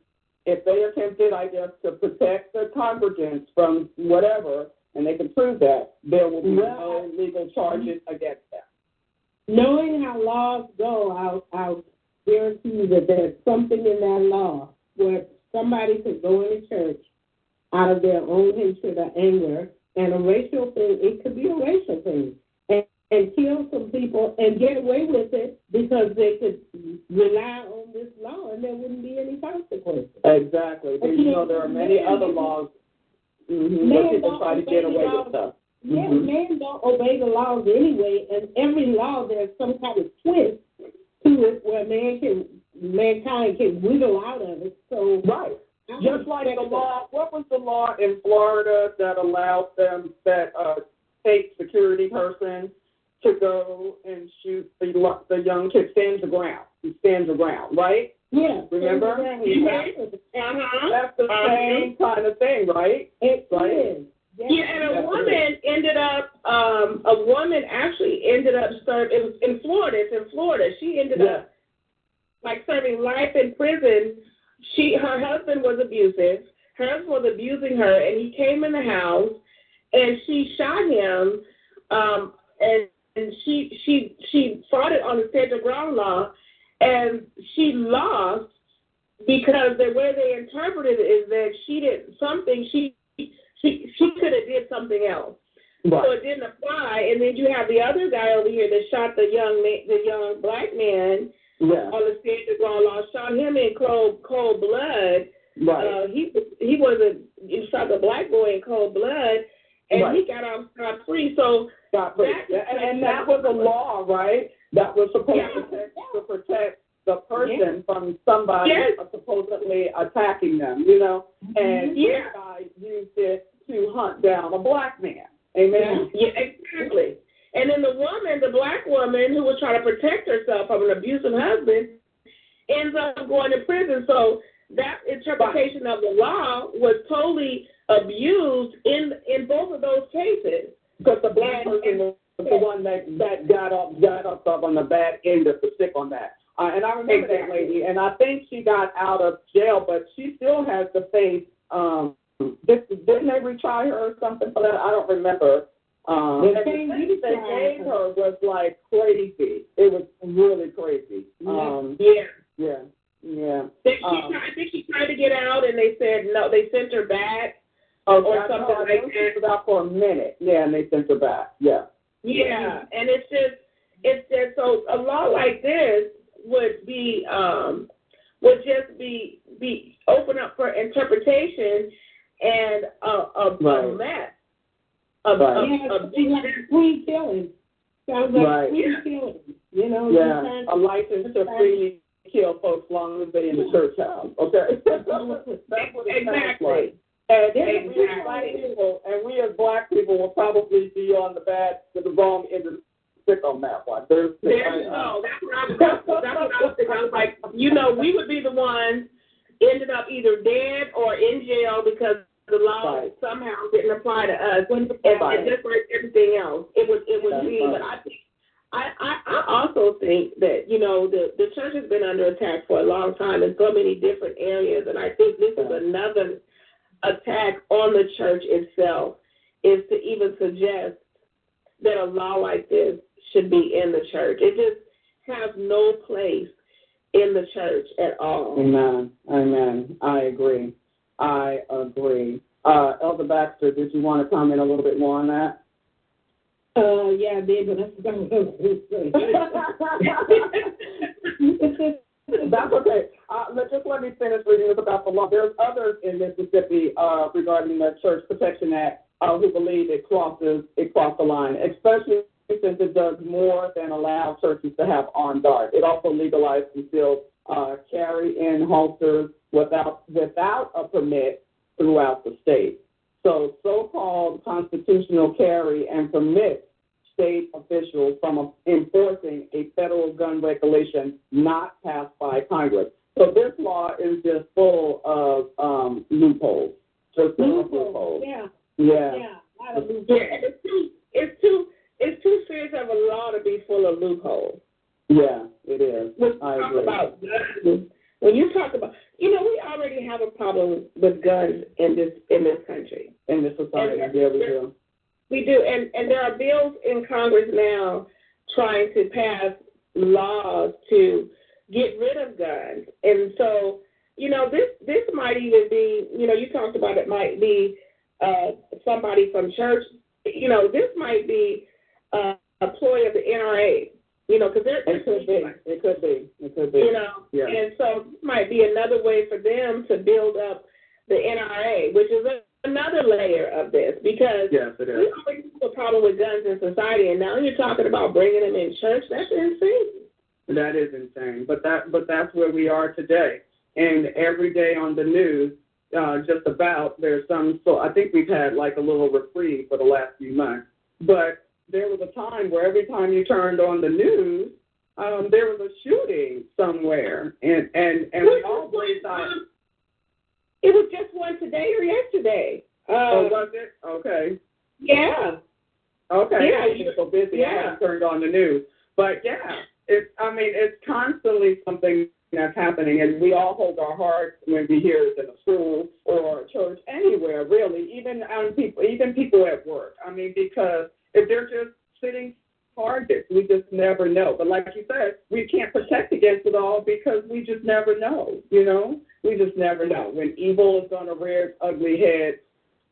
Speaker 2: if they attempted, I guess, to protect the congregants from whatever, and they can prove that, there will be no legal charges against them.
Speaker 4: Knowing how laws go, I'll, I'll guarantee that there's something in that law where somebody could go into church out of their own hatred or anger, and a racial thing, it could be a racial thing, and, and kill some people and get away with it because they could rely on this law and there wouldn't be any consequences.
Speaker 2: Exactly. But, you know, there are many other laws mm-hmm, where people try to get away with stuff.
Speaker 4: Yeah, mm-hmm. men don't obey the laws anyway, and every law there's some kind of twist to it where man can mankind can wiggle out of it. So
Speaker 2: right. Just like the law, what was the law in Florida that allowed them that uh, state security person to go and shoot the the young kid stands your ground. He stands your ground, right?
Speaker 4: Yeah.
Speaker 2: Remember?
Speaker 3: Mm-hmm. Uh-huh.
Speaker 2: That's the uh-huh. same kind of thing, right?
Speaker 4: It
Speaker 2: right?
Speaker 4: is.
Speaker 3: Yeah, and a woman ended up, um, a woman actually ended up serving, it was in Florida, it's in Florida. She ended yeah. up like serving life in prison. She, her husband was abusive. Her husband was abusing her, and he came in the house, and she shot him, um, and and she she she fought it on the your ground law, and she lost because the way they interpreted it is that she did something she she she could have did something else. Right. So it didn't apply. And then you have the other guy over here that shot the young man, the young black man
Speaker 2: yeah.
Speaker 3: on the stand of law law, shot him in cold cold blood.
Speaker 2: Right.
Speaker 3: Uh, he he wasn't he shot the black boy in cold blood, and right. he got off scot free. So
Speaker 2: scot free, and, and that was a law, right? That was supposed yeah. to, protect, to protect the person yeah. from somebody yes. supposedly attacking them, you know. Mm-hmm. And
Speaker 3: yeah.
Speaker 2: this guy used it to hunt down a black man. Amen.
Speaker 3: Yeah, exactly. And then the woman, the black woman who was trying to protect herself from an abusive husband, ends up going to prison. So that interpretation of the law was totally abused in in both of those cases.
Speaker 2: Because the black and, person was the one that that got up got up on the bad end of the stick on that. Uh, and I remember exactly. that lady, and I think she got out of jail, but she still has to face. Um, did, didn't they retry her or something for that? I don't remember. Um, the thing they gave her was like crazy. It was really crazy. Um,
Speaker 3: yeah.
Speaker 2: Yeah. Yeah.
Speaker 3: She um, tried, I think she tried to get out, and they said no. They sent her back,
Speaker 2: oh,
Speaker 3: or something
Speaker 2: know,
Speaker 3: like that.
Speaker 2: She was out for a minute. Yeah, and they sent her back. Yeah.
Speaker 3: Yeah, and it's just, it's just so a law like this would be um, would just be be open up for interpretation and a, a,
Speaker 2: right.
Speaker 3: a mess.
Speaker 4: A, right. a, yeah, a, a like free killing. Sounds like
Speaker 2: right.
Speaker 4: free killing. You know,
Speaker 2: yeah, a license to freely kill folks long as they in the church house. Okay, that's what it
Speaker 3: exactly.
Speaker 2: like. And,
Speaker 3: exactly.
Speaker 2: we as black people, and we as black people will probably be on the bad, the wrong end of stick on that one. There's,
Speaker 3: there you go. That's what I was. That's what I was thinking. I was like, you know, we would be the ones ended up either dead or in jail because the law right. somehow didn't apply to us, and, right. and just like everything else, it was it was me. Right. But I think. I, I, I also think that, you know, the, the church has been under attack for a long time in so many different areas, and I think this is another attack on the church itself, is to even suggest that a law like this should be in the church. It just has no place in the church at all.
Speaker 2: Amen. Amen. I agree. I agree. Uh, Elder Baxter, did you want to comment a little bit more on that?
Speaker 4: Uh, yeah, I did, but I forgot what I was
Speaker 2: That's okay. Uh, let, just let me finish reading this about the law. There's others in Mississippi uh, regarding the Church Protection Act uh, who believe it crosses it crossed the line, especially since it does more than allow churches to have armed guards. It also legalized concealed uh, carry in holsters without without a permit throughout the state. So so-called constitutional carry and permits state officials from enforcing a federal gun regulation not passed by Congress. So this law is just full of um, loopholes. Just
Speaker 4: loopholes.
Speaker 2: loopholes.
Speaker 4: Yeah.
Speaker 2: Yeah.
Speaker 4: Yeah.
Speaker 3: Yeah, it's too, it's too, it's too serious of a law to be full of loopholes.
Speaker 2: Yeah, it is.
Speaker 3: Let's
Speaker 2: I
Speaker 3: talk
Speaker 2: agree.
Speaker 3: about guns. when you talk about, you know, we already have a problem with guns in this in this country.
Speaker 2: In this society, and, yeah, we do.
Speaker 3: We do, and and there are bills in Congress now trying to pass laws to get rid of guns, and so you know this this might even be, you know, you talked about it might be uh, somebody from church. You know, this might be uh, a ploy of the NRA you know, because
Speaker 2: it could be, it could be, it could be.
Speaker 3: You know, yeah. and so this might be another way for them to build up the NRA, which is another layer of this because
Speaker 2: yes, it is.
Speaker 3: we already have a problem with guns in society, and now you're talking about bringing them in church. That's insane.
Speaker 2: That is insane, but that but that's where we are today. And every day on the news, uh, just about there's some. So I think we've had like a little reprieve for the last few months, but there was a time where every time you turned on the news, um, there was a shooting somewhere, and and and we all out.
Speaker 3: It was just one today or yesterday.
Speaker 2: Uh, oh, was it? Okay.
Speaker 3: Yeah.
Speaker 2: Okay.
Speaker 3: Yeah.
Speaker 2: You're so busy. Yeah. I haven't turned on the news, but yeah, it's. I mean, it's constantly something that's happening, and we all hold our hearts when we hear it in a school or church, anywhere really, even um, people, even people at work. I mean, because if they're just sitting targets, we just never know. But like you said, we can't protect against it all because we just never know. You know, we just never know when evil is to rear its ugly head,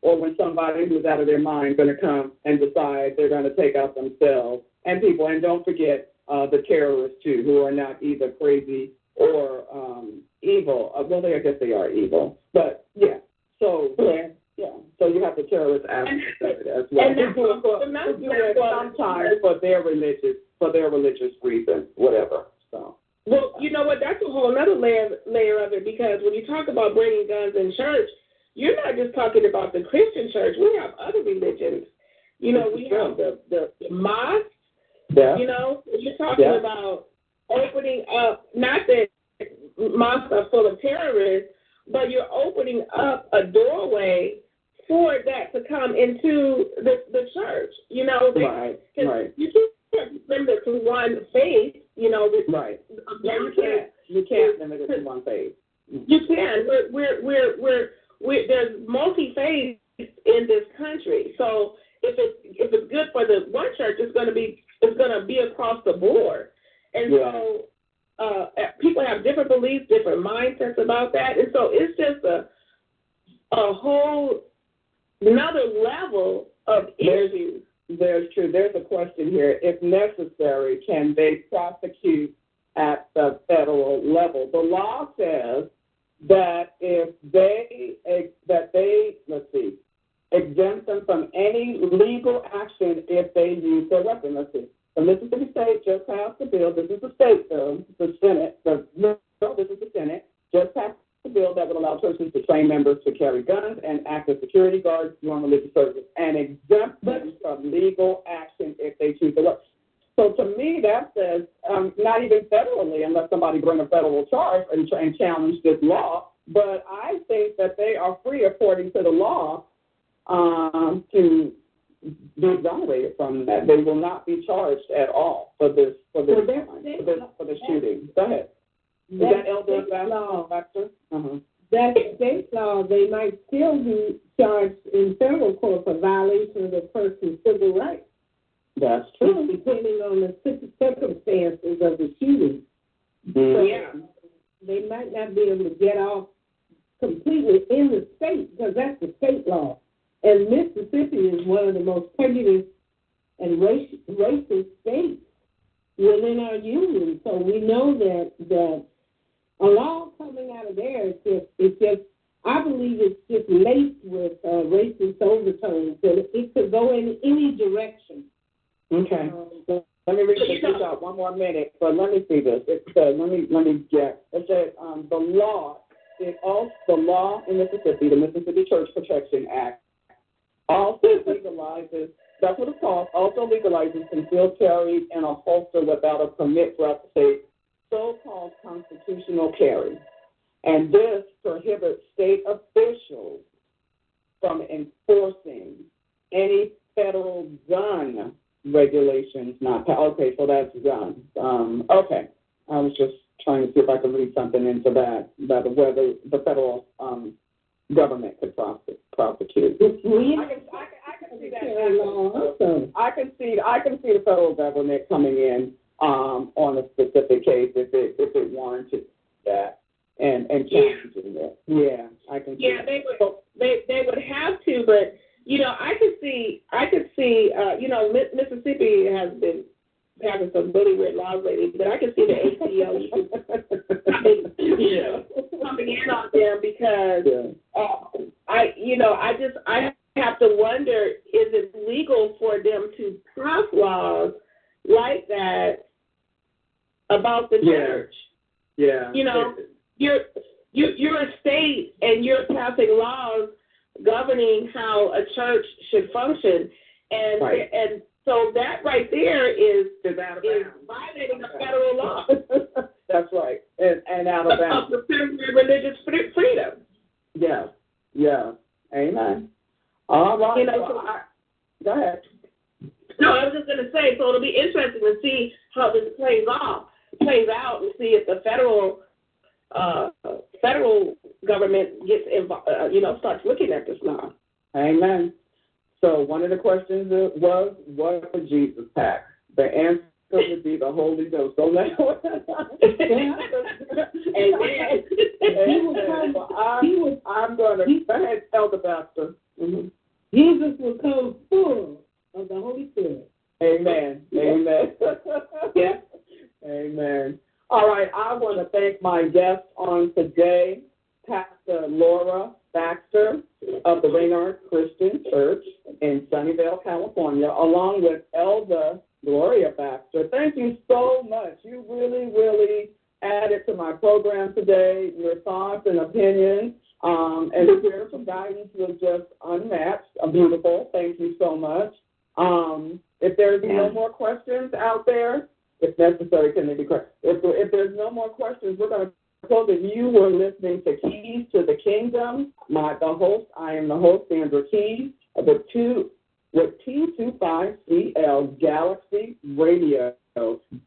Speaker 2: or when somebody who's out of their mind going to come and decide they're going to take out themselves and people. And don't forget uh, the terrorists too, who are not either crazy or um, evil. Uh, well, they I guess they are evil, but yeah. So yeah. You have the terrorist aspect of it as well.
Speaker 3: And that's
Speaker 2: do it, for, do it sometimes for their religious for their religious reasons, whatever. So.
Speaker 3: Well, you know what? That's a whole other layer layer of it because when you talk about bringing guns in church, you're not just talking about the Christian church. We have other religions. You know, we have the the, the mosque.
Speaker 2: Yeah.
Speaker 3: You know, you're talking
Speaker 2: yeah.
Speaker 3: about opening up. Not that mosques are full of terrorists, but you're opening up a doorway for that to come into the the church. You know,
Speaker 2: right, right.
Speaker 3: You can't limit it to one faith. You know,
Speaker 2: right. No, you can't. You can't limit it to one faith.
Speaker 3: You can. We're we're we're, we're, we're there's multi faiths in this country. So if it's if it's good for the one church, it's going to be it's going to be across the board. And
Speaker 2: yeah.
Speaker 3: so uh, people have different beliefs, different mindsets about that, and so it's just a a whole another level of issues.
Speaker 2: There's true. There's a question here. If necessary, can they prosecute at the federal level? The law says that if they that they let's see exempt them from any legal action if they use their weapon. Let's see. The Mississippi State just passed a bill. This is the state bill. The Senate. The no, this is the Senate. Just passed a bill that would allow churches to train members to carry guns and act as security guards during religious services and exempt them from legal action if they choose to work. So to me, that says um, not even federally, unless somebody bring a federal charge and, and challenge this law. But I think that they are free, according to the law, um, to be exonerated from that. They will not be charged at all for this for this,
Speaker 4: crime,
Speaker 2: for this, for the shooting. Go ahead. That, elder law, uh-huh.
Speaker 4: That state law, they might still be charged in federal court for violation of the person's civil rights.
Speaker 2: That's true.
Speaker 4: Depending on the circumstances of the shooting.
Speaker 2: Mm-hmm. So
Speaker 3: yeah.
Speaker 4: They might not be able to get off completely in the state because that's the state law. And Mississippi is one of the most prejudiced and racist states within our union. So we know that that a law coming out of there is just it's just I believe it's just laced with uh, racist overtones, and it could go in any direction.
Speaker 2: Okay. Um, let me read this out one more minute, but let me see this. It says, let me let me get. It says um, the law. It also the law in Mississippi, the Mississippi Church Protection Act, also legalizes, that's what it's called, also legalizes concealed carry in a holster without a permit throughout the state, so-called constitutional carry. And this prohibits state officials from enforcing any federal gun regulations not okay so that's guns um, okay i was just trying to see if I can read something into that, about whether the federal um, government could prosecute. prosecute. I can, I can, I can see that. I can see I can see the federal government coming in um, on a specific case if it if it warranted that and and challenging yeah. it. Yeah, I can.
Speaker 3: Yeah, they would they they would have to, but you know, I could see I could see uh, you know Mississippi has been passing some really weird laws lately, but I can see the ACLU you know, coming in on them because yeah. uh, I you know I just I have to wonder is it legal for them to pass laws like that about the
Speaker 2: yeah.
Speaker 3: church?
Speaker 2: Yeah.
Speaker 3: You know, you're you you're a state and you're passing laws governing how a church should function, and
Speaker 2: right.
Speaker 3: and so that right there is
Speaker 2: is,
Speaker 3: is violating a federal law.
Speaker 2: That's right, and and out of bounds.
Speaker 3: Of religious freedom.
Speaker 2: Yeah, yeah, amen. All right.
Speaker 3: You know, so I,
Speaker 2: go ahead.
Speaker 3: No, I was just going to say, so it'll be interesting to see how this plays off, plays out, and see if the federal uh, federal government gets involved, uh, you know, starts looking at this now.
Speaker 2: Amen. So one of the questions was, what would Jesus pack? The answer would be the Holy Ghost. So let Amen. I'm, I'm going to go ahead, Elder Baxter. Mm-hmm.
Speaker 4: Jesus will come full of the Holy Spirit.
Speaker 2: Amen. Amen.
Speaker 3: yeah.
Speaker 2: Amen. All right, I want to thank my guest on today, Pastor Laura Baxter of the Raynor Christian Church in Sunnyvale, California, along with Elder Gloria Baxter. Thank you so much. You really, really added to my today. Your thoughts and opinions um, and spiritual guidance was just unmatched. Beautiful. Thank you so much. Um, if there's no more questions out there, if necessary, can they be correct? If, if there's no more questions, we're going to close it. You were listening to Keyes to the Kingdom. My the host, I am the host, Sandra Keyes, the two with T25CL Galaxy Radio.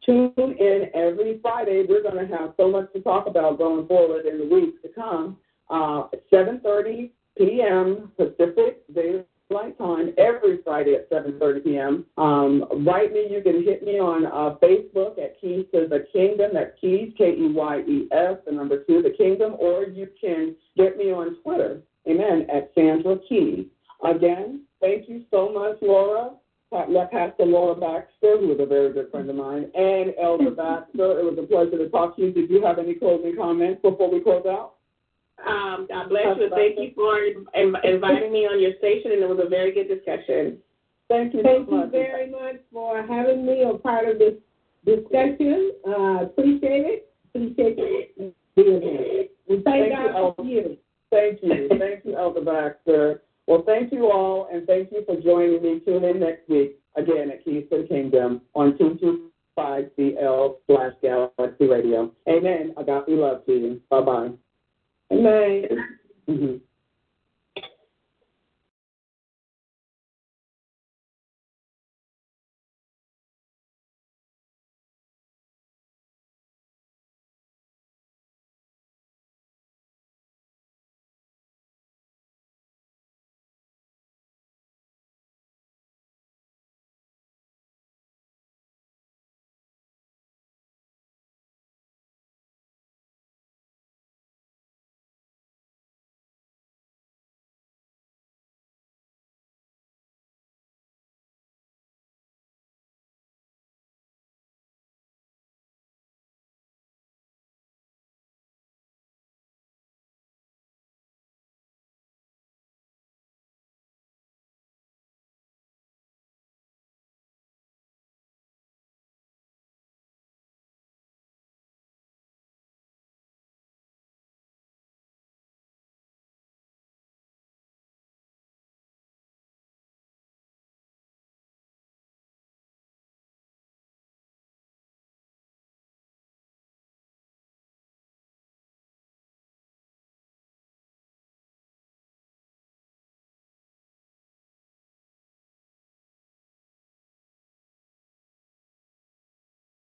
Speaker 2: Tune in every Friday. We're going to have so much to talk about going forward in the weeks to come. Uh, 7:30 p.m. Pacific Daylight Time every Friday at 7:30 p.m. Um, write me. You can hit me on uh, Facebook at Keyes to the Kingdom. That's Keyes K E Y E S, the number two, the Kingdom, or you can get me on Twitter. Amen. At Sandra Keyes. Again, thank you so much, Laura. Pastor Laura Baxter, who is a very good friend of mine, and Elder Baxter. It was a pleasure to talk to you. Did you have any closing comments before we close out?
Speaker 3: Um, God bless you. Thank you for inviting me on your station, and it was a very good discussion.
Speaker 2: Thank you.
Speaker 4: Thank
Speaker 2: so
Speaker 4: you very much for having me a part of this discussion. Uh, appreciate it. Appreciate it. thank, thank God you, you.
Speaker 2: Thank you. Thank you, Elder Baxter. Well, thank you all, and thank you for joining me. Tune in next week again at Keyes to the Kingdom on T25CL slash Galaxy Radio. Amen. I got love to you. Bye bye.
Speaker 4: Amen.